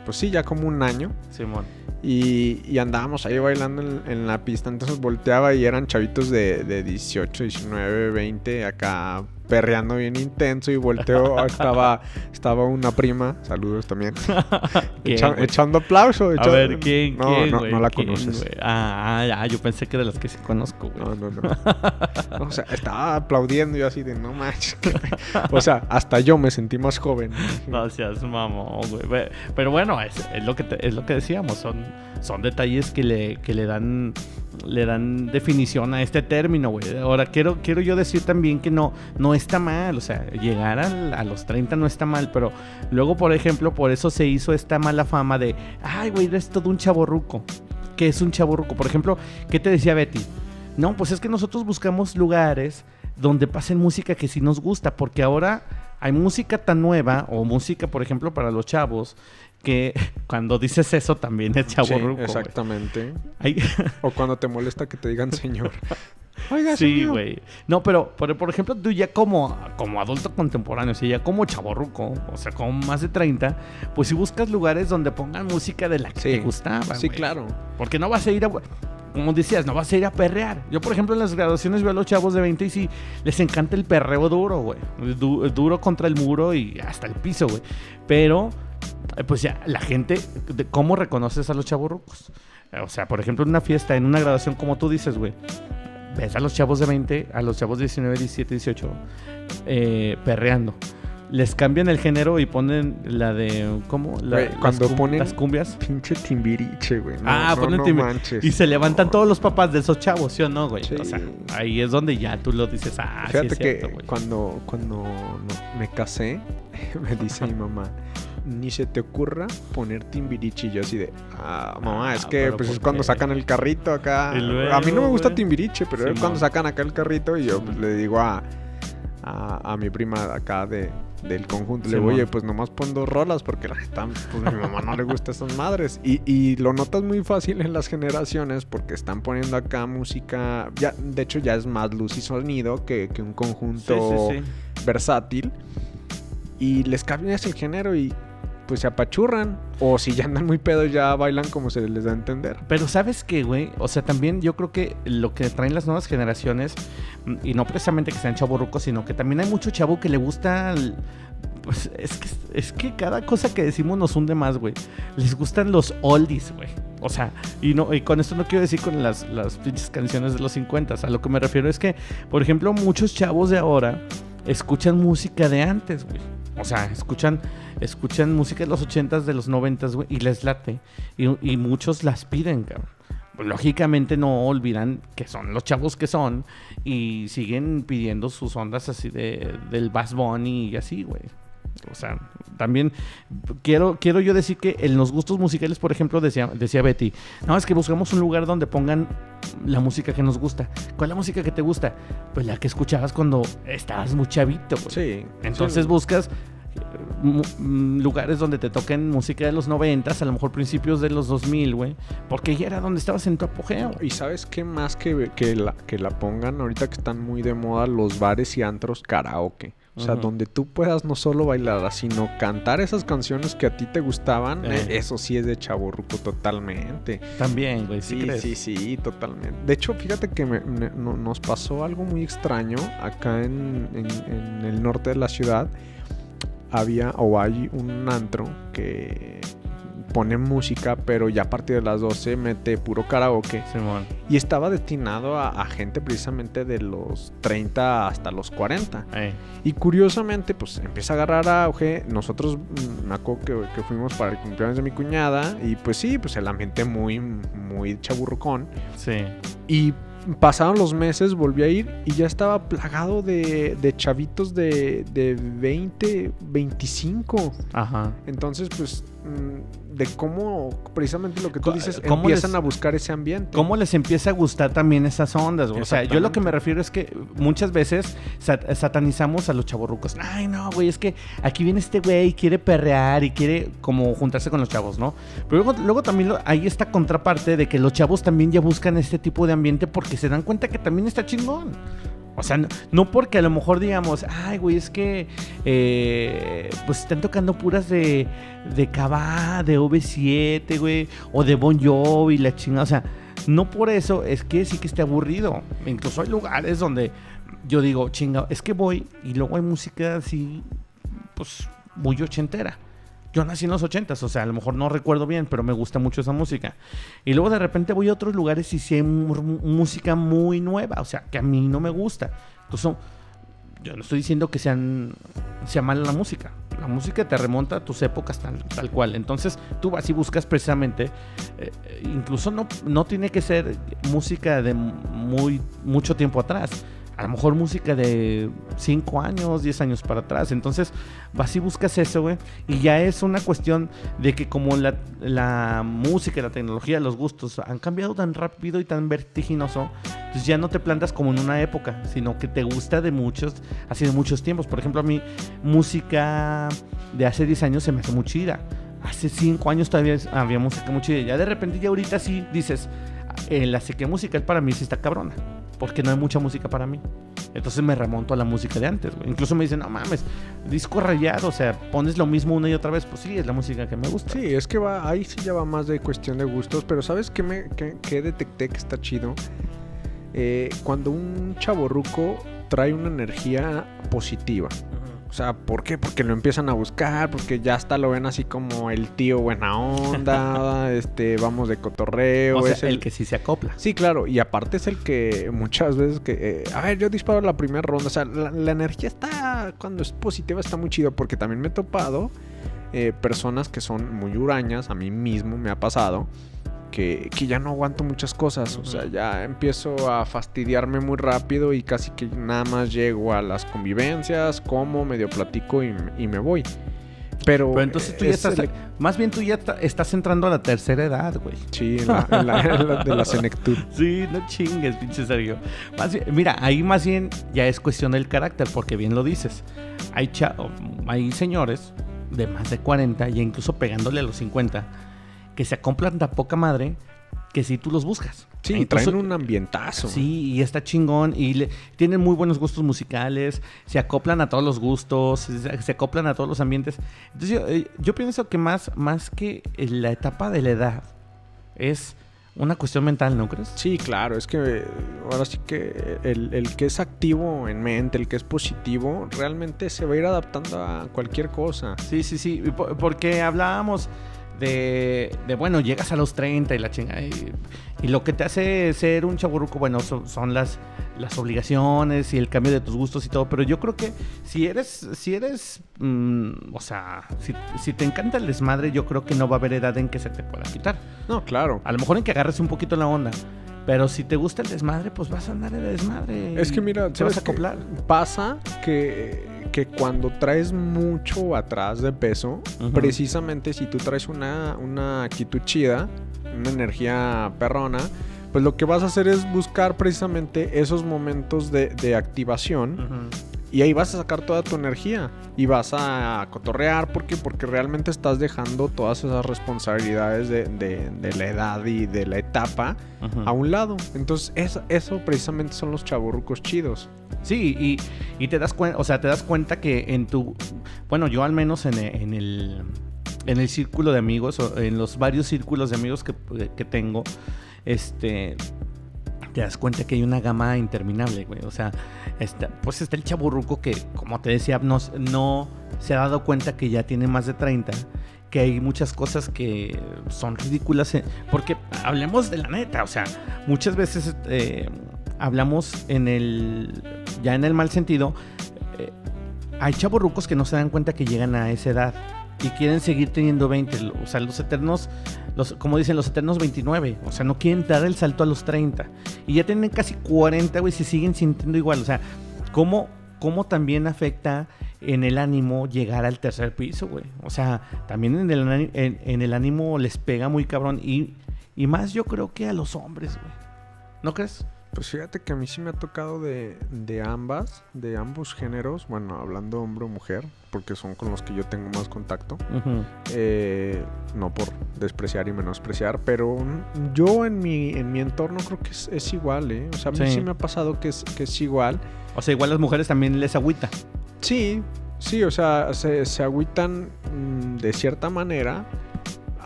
pues sí, ya como un año. Simón. Y, y andábamos ahí bailando en, en la pista. Entonces volteaba y eran chavitos de, de 18, 19, 20, acá perreando bien intenso. Y volteo, estaba, estaba una prima, saludos también, echando aplauso. A ver, ¿quién? No, quién, no, no la ¿Quién, conoces. Ah, ah, ya, yo pensé que de las que sí conozco, güey. No, no, no. No, O sea, estaba aplaudiendo y yo así de no manches. qué pe-". O sea, hasta yo me sentí más joven. Seas mamón, güey. Pero bueno, es, es lo que te- es lo que decíamos, son, son detalles que le, que le dan le dan definición a este término, güey. Ahora quiero quiero yo decir también que no no está mal, o sea, llegar a los 30 no está mal, pero luego, por ejemplo, por eso se hizo esta mala fama de, ay, güey, eres todo un chaborruco. ¿Qué es un chaborruco? Por ejemplo, ¿qué te decía Betty? No, pues es que nosotros buscamos lugares donde pasen música que sí nos gusta, porque ahora hay música tan nueva, o música, por ejemplo, para los chavos, que cuando dices eso también es chaborruco. Sí, exactamente. Hay- O cuando te molesta que te digan señor. Oiga, Sí, güey. No, pero, pero por ejemplo, tú ya como, como adulto contemporáneo, o sea, ya como chaborruco, o sea, como más de 30, pues si buscas lugares donde pongan música de la que Sí. te gustaba. Sí, claro. Porque no vas a ir a. Como decías, no vas a ir a perrear. Yo, por ejemplo, en las graduaciones veo a los chavos de 20 y sí, les encanta el perreo duro, güey. Du- duro contra el muro y hasta el piso, güey. Pero, eh, pues ya, la gente, ¿cómo reconoces a los chavos rucos? O sea, por ejemplo, en una fiesta, en una graduación, como tú dices, güey. Ves a los chavos de 20, a los chavos de 19, 17, 18, eh, perreando. Les cambian el género y ponen la de. ¿Cómo? La- las cuando cum- ponen- Las cumbias. Pinche timbiriche, güey. No, Ah, no, ponen no timbi- manches. Y se levantan todos los papás de esos chavos, ¿sí o no, güey? Sí. O sea, ahí es donde ya tú lo dices, ah, sí Fíjate es cierto, que güey. cuando, cuando me casé, me dice mi mamá, ni se te ocurra poner timbiriche. Y yo así de, ah, mamá, Ah, es que pues ¿por es cuando sacan el carrito acá. Luego, a mí no me gusta timbiriche, pero es cuando sacan acá el carrito y yo pues, le digo a, a, a mi prima acá de, del conjunto. Le digo, oye, pues nomás pon dos rolas porque están, pues a mi mamá no le gusta esas madres. Y, y, lo notas muy fácil en las generaciones porque están poniendo acá música, ya, de hecho ya es más luz y sonido que, que un conjunto versátil. Y les cambias el género y pues se apachurran. O si ya andan muy pedos, ya bailan como se les da a entender. Pero sabes qué, güey, o sea, también yo creo que lo que traen las nuevas generaciones, y no precisamente que sean chaburrucos, sino que también hay mucho chavo que le gusta... Pues es que, es que cada cosa que decimos nos hunde más, güey. Les gustan los oldies, güey. O sea, y, no, y con esto no quiero decir con las, las pinches canciones de los 50. A lo que me refiero es que, por ejemplo, muchos chavos de ahora escuchan música de antes, güey. O sea, escuchan, escuchan música de los 80s, de los 90s, güey, y les late. Y, muchos las piden, cabrón. Lógicamente no olvidan que son los chavos que son y siguen pidiendo sus ondas así de, del Bass Bunny y así, güey. O sea, también quiero, quiero yo decir que en los gustos musicales, por ejemplo, decía, decía Betty, no, es que buscamos un lugar donde pongan la música que nos gusta. ¿Cuál es la música que te gusta? Pues la que escuchabas cuando estabas muy chavito. Sí. Entonces buscas mm, lugares donde te toquen música de los 90, a lo mejor principios de los 2000, güey, porque ya era donde estabas en tu apogeo. Y sabes qué más que, que, la, que la pongan ahorita que están muy de moda los bares y antros karaoke. O sea, donde tú puedas no solo bailar, sino cantar esas canciones que a ti te gustaban. Eh. Eso sí es de chaborruco totalmente. También, güey. ¿sí, sí, sí, totalmente. De hecho, fíjate que nos pasó algo muy extraño acá en, en el norte de la ciudad. Había o hay un antro que pone música, pero ya a partir de las 12 mete puro karaoke. Y estaba destinado a, gente precisamente de los 30 hasta los 40. Y curiosamente, pues empieza a agarrar auge. Nosotros, mm, me acuerdo que, fuimos para el cumpleaños de mi cuñada. Y pues sí, pues el ambiente muy, muy chaburrucón. Sí. Y pasaron los meses, volví a ir y ya estaba plagado de, de chavitos de, de 20, 25. Ajá. Entonces, pues de cómo, precisamente lo que tú dices, empiezan a buscar ese ambiente. ¿Cómo les empieza a gustar también esas ondas? O sea, yo lo que me refiero es que muchas veces satanizamos a los chavorrucos. Ay, no, güey, es que aquí viene este güey y quiere perrear y quiere como juntarse con los chavos, ¿no? Pero luego, luego también hay esta contraparte de que los chavos también ya buscan este tipo de ambiente porque se dan cuenta que también está chingón. O sea, no, porque a lo mejor digamos, ay, güey, es que eh, pues están tocando puras de, de Cabá, de OV7, güey, o de Bon Jovi, la chingada. O sea, no por eso es que sí que esté aburrido. Incluso hay lugares donde yo digo, chinga, es que voy y luego hay música así, pues muy ochentera. Yo nací en los ochentas, o sea, a lo mejor no recuerdo bien, pero me gusta mucho esa música. Y luego de repente voy a otros lugares y sí hay música muy nueva, o sea, que a mí no me gusta. Entonces, yo no estoy diciendo que sean, sea mala la música. La música te remonta a tus épocas tal, tal cual. Entonces, tú vas y buscas precisamente, eh, incluso no, no tiene que ser música de muy, mucho tiempo atrás a lo mejor música de 5 años, 10 años para atrás. Entonces vas y buscas eso, güey. Y ya es una cuestión de que como la, la, música, la tecnología, los gustos han cambiado tan rápido y tan vertiginoso, pues ya no te plantas como en una época, sino que te gusta de muchos, así de muchos tiempos. Por ejemplo, a mí música de hace 10 años se me hace muy chida. Hace 5 años todavía había música muy chida. Ya de repente ya ahorita sí dices, en eh, la sequía musical para mí sí está cabrona porque no hay mucha música para mí. Entonces me remonto a la música de antes, Incluso me dicen, no mames, disco rayado, o sea, pones lo mismo una y otra vez. Pues sí, es la música que me gusta. Sí, es que va, ahí sí ya va más de cuestión de gustos, pero ¿sabes qué, me, qué, detecté que está chido? Eh, cuando un chaborruco trae una energía positiva. O sea, ¿por qué? Porque lo empiezan a buscar, porque ya hasta lo ven así como el tío buena onda, este, vamos de cotorreo. es el, que sí se acopla. Sí, claro, y aparte es el que muchas veces que, eh, a ver, yo disparo la primera ronda, o sea, la, energía está, cuando es positiva está muy chido, porque también me he topado eh, personas que son muy hurañas, a mí mismo me ha pasado, que, ya no aguanto muchas cosas. O sea, ya empiezo a fastidiarme muy rápido y casi que nada más llego a las convivencias, como, medio platico y, me voy. Pero, entonces tú ya estás. Más bien tú ya estás entrando a la tercera edad, güey. Sí, en la, de la senectud. Sí, no chingues, pinche Sergio. mira, ahí más bien ya es cuestión del carácter, porque bien lo dices. hay, cha- hay señores de más de 40 y incluso pegándole a los 50 que se acoplan de poca madre que si tú los buscas. Sí, Incluso- traen un ambientazo. Sí, y está chingón. Y le- tienen muy buenos gustos musicales. Se acoplan a todos los gustos. Se, se acoplan a todos los ambientes. Entonces yo, eh, yo pienso que más, más que la etapa de la edad es una cuestión mental, ¿no crees? Sí, claro, es que eh, ahora sí que el, el que es activo en mente, el que es positivo, realmente se va a ir adaptando a cualquier cosa. Sí, sí, sí. Porque hablábamos de, de, bueno, llegas a los 30 y la chingada. Y, y lo que te hace ser un chaburruco, bueno, son, son las, las obligaciones y el cambio de tus gustos y todo. Pero yo creo que si eres, si eres, mm, o sea, si, si te encanta el desmadre, yo creo que no va a haber edad en que se te pueda quitar. No, claro. A lo mejor en que agarres un poquito la onda. Pero si te gusta el desmadre, pues vas a andar en el desmadre. Es que mira, te vas ¿sabes a acoplar. Pasa que, que cuando traes mucho atrás de peso, precisamente si tú traes una, una actitud chida, una energía perrona, pues lo que vas a hacer es buscar precisamente esos momentos de, de activación. Y ahí vas a sacar toda tu energía y vas a cotorrear. ¿Por qué? Porque realmente estás dejando todas esas responsabilidades de, de- de la edad y de la etapa a un lado. Entonces, es- eso precisamente son los chaburrucos chidos. Sí, y, y te das cuenta, o sea, te das cuenta que en tu, bueno, yo al menos en, en el, en el círculo de amigos, o en los varios círculos de amigos que, que tengo, este, te das cuenta que hay una gama interminable, güey. O sea, está, pues está el chaburruco que, como te decía, no, se ha dado cuenta que ya tiene más de 30, que hay muchas cosas que son ridículas, eh, porque hablemos de la neta, o sea, muchas veces eh, hablamos en el, ya en el mal sentido, eh, hay chaburrucos que no se dan cuenta que llegan a esa edad y quieren seguir teniendo 20, o sea, los eternos, los, como dicen, los eternos 29, o sea, no quieren dar el salto a los 30 y ya tienen casi 40, güey, se siguen sintiendo igual, o sea, ¿cómo, cómo también afecta en el ánimo llegar al tercer piso, güey? O sea, también en el, en el ánimo les pega muy cabrón y, y más yo creo que a los hombres, güey. ¿No crees? Pues fíjate que a mí sí me ha tocado de, de ambas, de ambos géneros, bueno, hablando hombre o mujer, porque son con los que yo tengo más contacto, eh, no por despreciar y menospreciar, pero yo en mi, en mi entorno creo que es, es igual, ¿eh? O sea, a mí Sí. sí me ha pasado que es, que es igual. O sea, igual las mujeres también les agüita. Sí, sí, o sea, se, se agüitan mm, de cierta manera,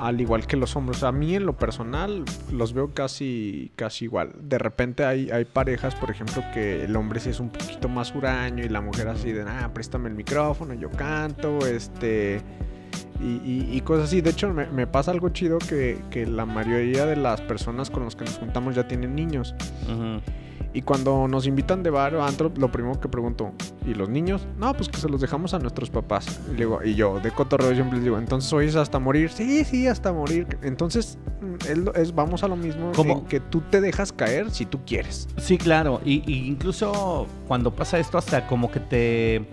al igual que los hombres. A mí en lo personal los veo casi, casi igual. De repente hay, hay parejas, por ejemplo, que el hombre sí es un poquito más huraño y la mujer así de, ah, préstame el micrófono, yo canto, este... Y, cosas así. De hecho, me, pasa algo chido que, que la mayoría de las personas con las que nos juntamos ya tienen niños. Y cuando nos invitan de bar o antro, lo primero que pregunto, ¿y los niños? No, pues que se los dejamos a nuestros papás. Y, digo, y yo, de cotorreo, siempre les digo, ¿entonces hoy es hasta morir? Sí, sí, hasta morir. Entonces, es, es- vamos a lo mismo, ¿Cómo? en que tú te dejas caer si tú quieres. Sí, claro. Y, y incluso cuando pasa esto, hasta como que te.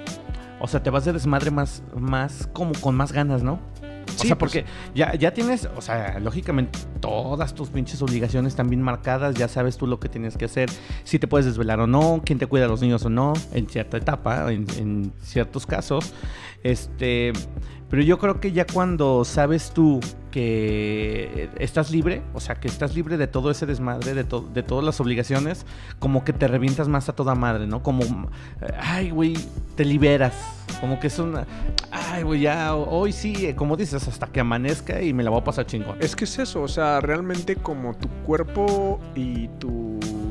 O sea, te vas de desmadre más, más como con más ganas, ¿no? O sea, pues- porque ya, ya tienes, o sea, lógicamente todas tus pinches obligaciones están bien marcadas, ya sabes tú lo que tienes que hacer, si te puedes desvelar o no, quién te cuida a los niños o no, en cierta etapa, en, en ciertos casos. Este, pero yo creo que ya cuando sabes tú que estás libre, o sea, que estás libre de todo ese desmadre, de, to- de todas las obligaciones, como que te revientas más a toda madre, ¿no? Como, ay, güey, te liberas. Como que es una, ay, güey, ya, hoy sí, como dices, hasta que amanezca y me la voy a pasar chingón. Es que es eso, o sea, realmente como tu cuerpo y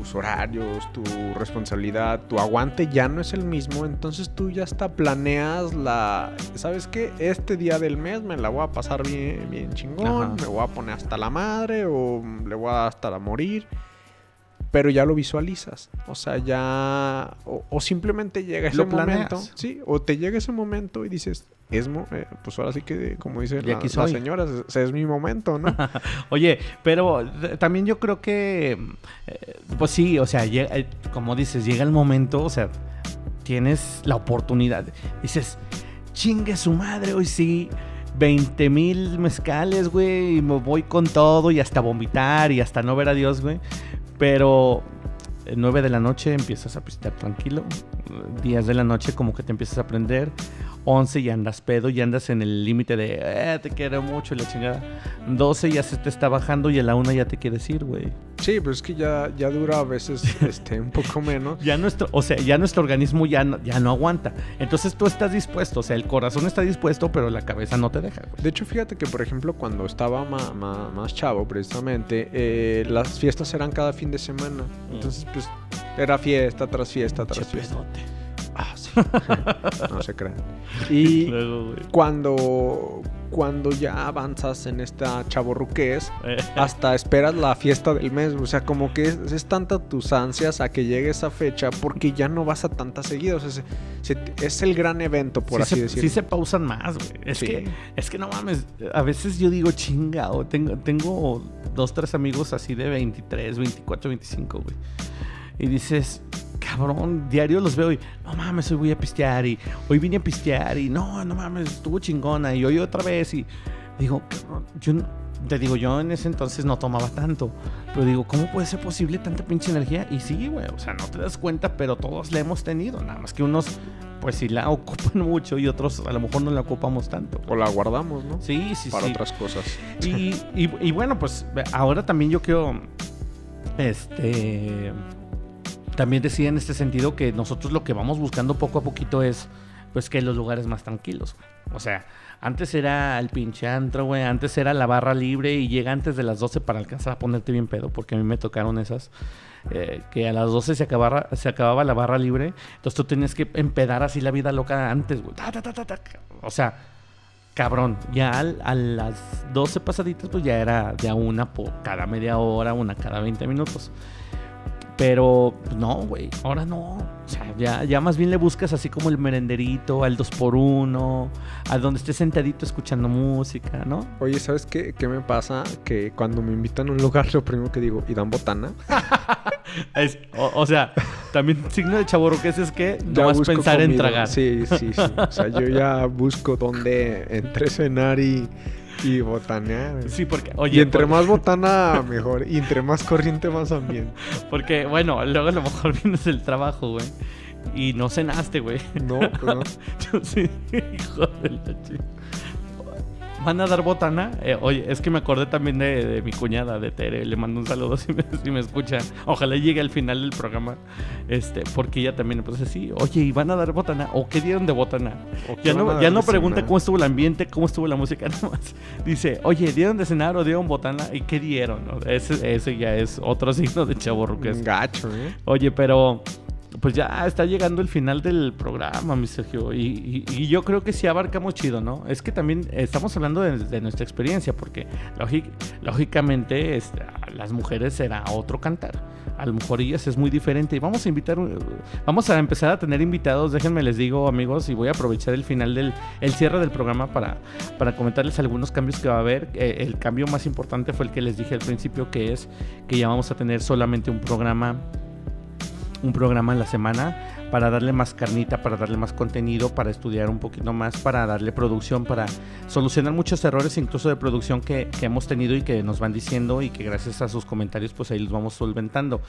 tus horarios, tu responsabilidad, tu aguante ya no es el mismo, entonces tú ya hasta planeas la, ¿sabes qué? Este día del mes me la voy a pasar bien, bien chingón, Ajá. me voy a poner hasta la madre o le voy a hasta a morir. Pero ya lo visualizas, o sea, ya... O, o simplemente llega ese momento, sí, o te llega ese momento y dices, es, mo- eh, pues ahora sí que, como dicen Y la- aquí las soy. señoras, es, es mi momento, ¿no? Oye, pero también yo creo que, eh, pues sí, o sea, llega- eh, como dices, llega el momento, o sea, tienes la oportunidad. Dices, chingue su madre, hoy sí, 20 mil mezcales, güey, y me voy con todo y hasta vomitar y hasta no ver a Dios, güey. Pero 9 de la noche empiezas a pistear tranquilo. 10 de la noche como que te empiezas a aprender. 11 ya andas pedo, ya andas en el límite de eh, te quiero mucho y la chingada. 12 ya se te está bajando y a la 1 ya te quieres ir, güey. Sí, pero es que ya, ya dura a veces este, un poco menos. Ya nuestro, o sea, ya nuestro organismo ya no, ya no aguanta. Entonces tú estás dispuesto, o sea, el corazón está dispuesto, pero la cabeza no te deja. De hecho, fíjate que, por ejemplo, cuando estaba más chavo, precisamente, eh, las fiestas eran cada fin de semana. Mm. Entonces, pues, era fiesta tras fiesta tras fiesta. Ah, sí. no se crean. Y cuando, cuando ya avanzas en esta chaborruqués, hasta esperas la fiesta del mes. O sea, como que es, tanta tus ansias a que llegue esa fecha porque ya no vas a tantas seguidas. O sea, es el gran evento, por así decirlo. Sí se pausan más, güey. Es, que, es que no mames. A veces yo digo, chingado. Tengo, tengo dos, tres amigos así de 23, 24, 25, güey. Y dices, cabrón, diario los veo y no mames, hoy voy a pistear y hoy vine a pistear y no, no mames, estuvo chingona y hoy otra vez y digo, cabrón, yo te digo, yo en ese entonces no tomaba tanto, pero digo, ¿cómo puede ser posible tanta pinche energía? Y sí, güey, o sea, no te das cuenta, pero todos la hemos tenido, nada más que unos, pues sí la ocupan mucho y otros a lo mejor no la ocupamos tanto. O la guardamos, ¿no? Sí, sí, Para otras cosas. Y, y, y bueno, pues ahora también yo quiero, este también decía en este sentido que nosotros lo que vamos buscando poco a poquito es pues que los lugares más tranquilos. O sea, antes era el pinche antro, güey, antes era la barra libre y llega antes de las 12 para alcanzar a ponerte bien pedo, porque a mí me tocaron esas. Eh, que a las 12 se acababa, la barra libre, entonces tú tenías que empedar así la vida loca antes, güey. o sea, cabrón, ya a las 12 pasaditas, pues ya era de a una por cada media hora, una cada 20 minutos. Pero no, güey, ahora no. O sea, ya, ya más bien le buscas así como el merenderito, al 2x1, a donde estés sentadito escuchando música, ¿no? Oye, ¿sabes qué, qué me pasa? Que cuando me invitan a un lugar, lo primero que digo, ¿y dan botana? o, sea, también signo de chaborroques es que no vas a pensar en tragar. Sí, sí, sí. O sea, yo ya busco dónde entre cenar y y botanear. Sí, porque, oye. Y entre más botana, mejor. Y entre más corriente, más ambiente. Porque, bueno, luego a lo mejor vienes del trabajo, güey. Y no cenaste, güey. No, pues no. Yo sí, hijo de la chica van a dar botana. Eh, oye, es que me acordé también de, mi cuñada, de Tere. Le mando un saludo si me, si me escucha. Ojalá llegue al final del programa. Este, porque ella también, pues así, oye, ¿y van a dar botana? ¿O qué dieron de botana? Ya no, ya no pregunta cómo estuvo el ambiente, cómo estuvo la música, nomás. Dice, oye, ¿dieron de cenar o dieron botana? ¿Y qué dieron? Ese, ese ya es otro signo de chavo es Gacho, ¿eh? Oye, pero pues ya está llegando el final del programa, mi Sergio. Y, yo creo que sí abarcamos chido, ¿no? Es que también estamos hablando de, nuestra experiencia, porque lógicamente este, las mujeres será otro cantar. A lo mejor ellas es muy diferente. Y vamos a invitar, vamos a empezar a tener invitados. Déjenme les digo, amigos, y voy a aprovechar el final del el cierre del programa para, para comentarles algunos cambios que va a haber. Eh, el cambio más importante fue el que les dije al principio, que es que ya vamos a tener solamente un programa un programa en la semana para darle más carnita, para darle más contenido, para estudiar un poquito más, para darle producción, para solucionar muchos errores incluso de producción que, hemos tenido y que nos van diciendo y que gracias a sus comentarios pues ahí los vamos solventando.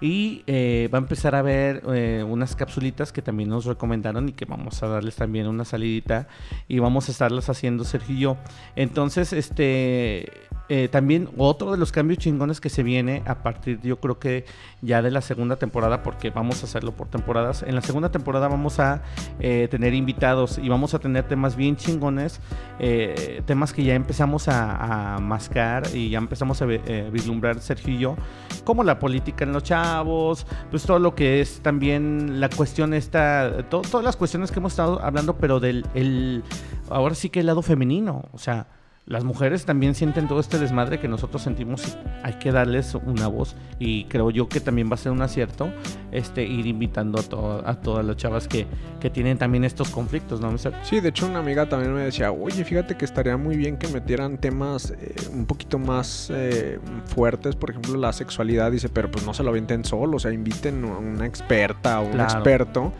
Y eh, va a empezar a ver eh, unas capsulitas que también nos recomendaron y que vamos a darles también una salidita y vamos a estarlas haciendo Sergio y yo. Entonces, este eh, también otro de los cambios chingones que se viene a partir, yo creo que ya de la segunda temporada, porque vamos a hacerlo por temporadas. En la segunda temporada vamos a eh, tener invitados y vamos a tener temas bien chingones, eh, temas que ya empezamos a, mascar y ya empezamos a vislumbrar Sergio y yo, como la política en los chavos, pues todo lo que es también la cuestión esta, todas las cuestiones que hemos estado hablando, pero del el, ahora sí que el lado femenino, o sea las mujeres también sienten todo este desmadre que nosotros sentimos y hay que darles una voz y creo yo que también va a ser un acierto este ir invitando a, a todas las chavas que, que, tienen también estos conflictos, ¿no? Sí, de hecho una amiga también me decía, oye, fíjate que estaría muy bien que metieran temas eh, un poquito más eh, fuertes, por ejemplo la sexualidad, dice, pero pues no se lo avienten solo, o sea, inviten a una experta o un experto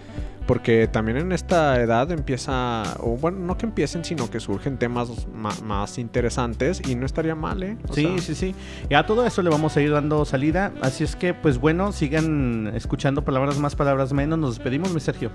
Porque también en esta edad empieza, o bueno, no que empiecen, sino que surgen temas más interesantes y no estaría mal, ¿eh? sí, sí, sí. Y a todo eso le vamos a ir dando salida. Así es que, pues bueno, sigan escuchando palabras más, palabras menos. Nos despedimos, mi Sergio.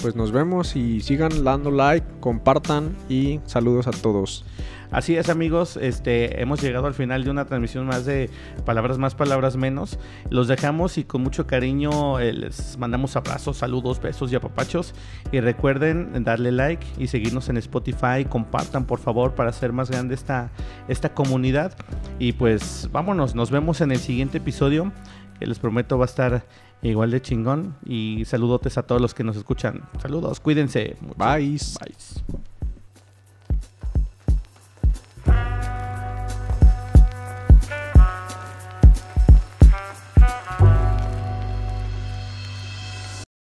Pues nos vemos y sigan dando like, compartan y saludos a todos. Así es amigos, este, hemos llegado al final de una transmisión más de palabras más, palabras menos. Los dejamos y con mucho cariño eh, les mandamos abrazos, saludos, besos y apapachos. Y recuerden darle like y seguirnos en Spotify. Compartan por favor para hacer más grande esta, esta comunidad. Y pues vámonos, nos vemos en el siguiente episodio que les prometo va a estar igual de chingón. Y saludotes a todos los que nos escuchan. Saludos, cuídense. Bye. Bye.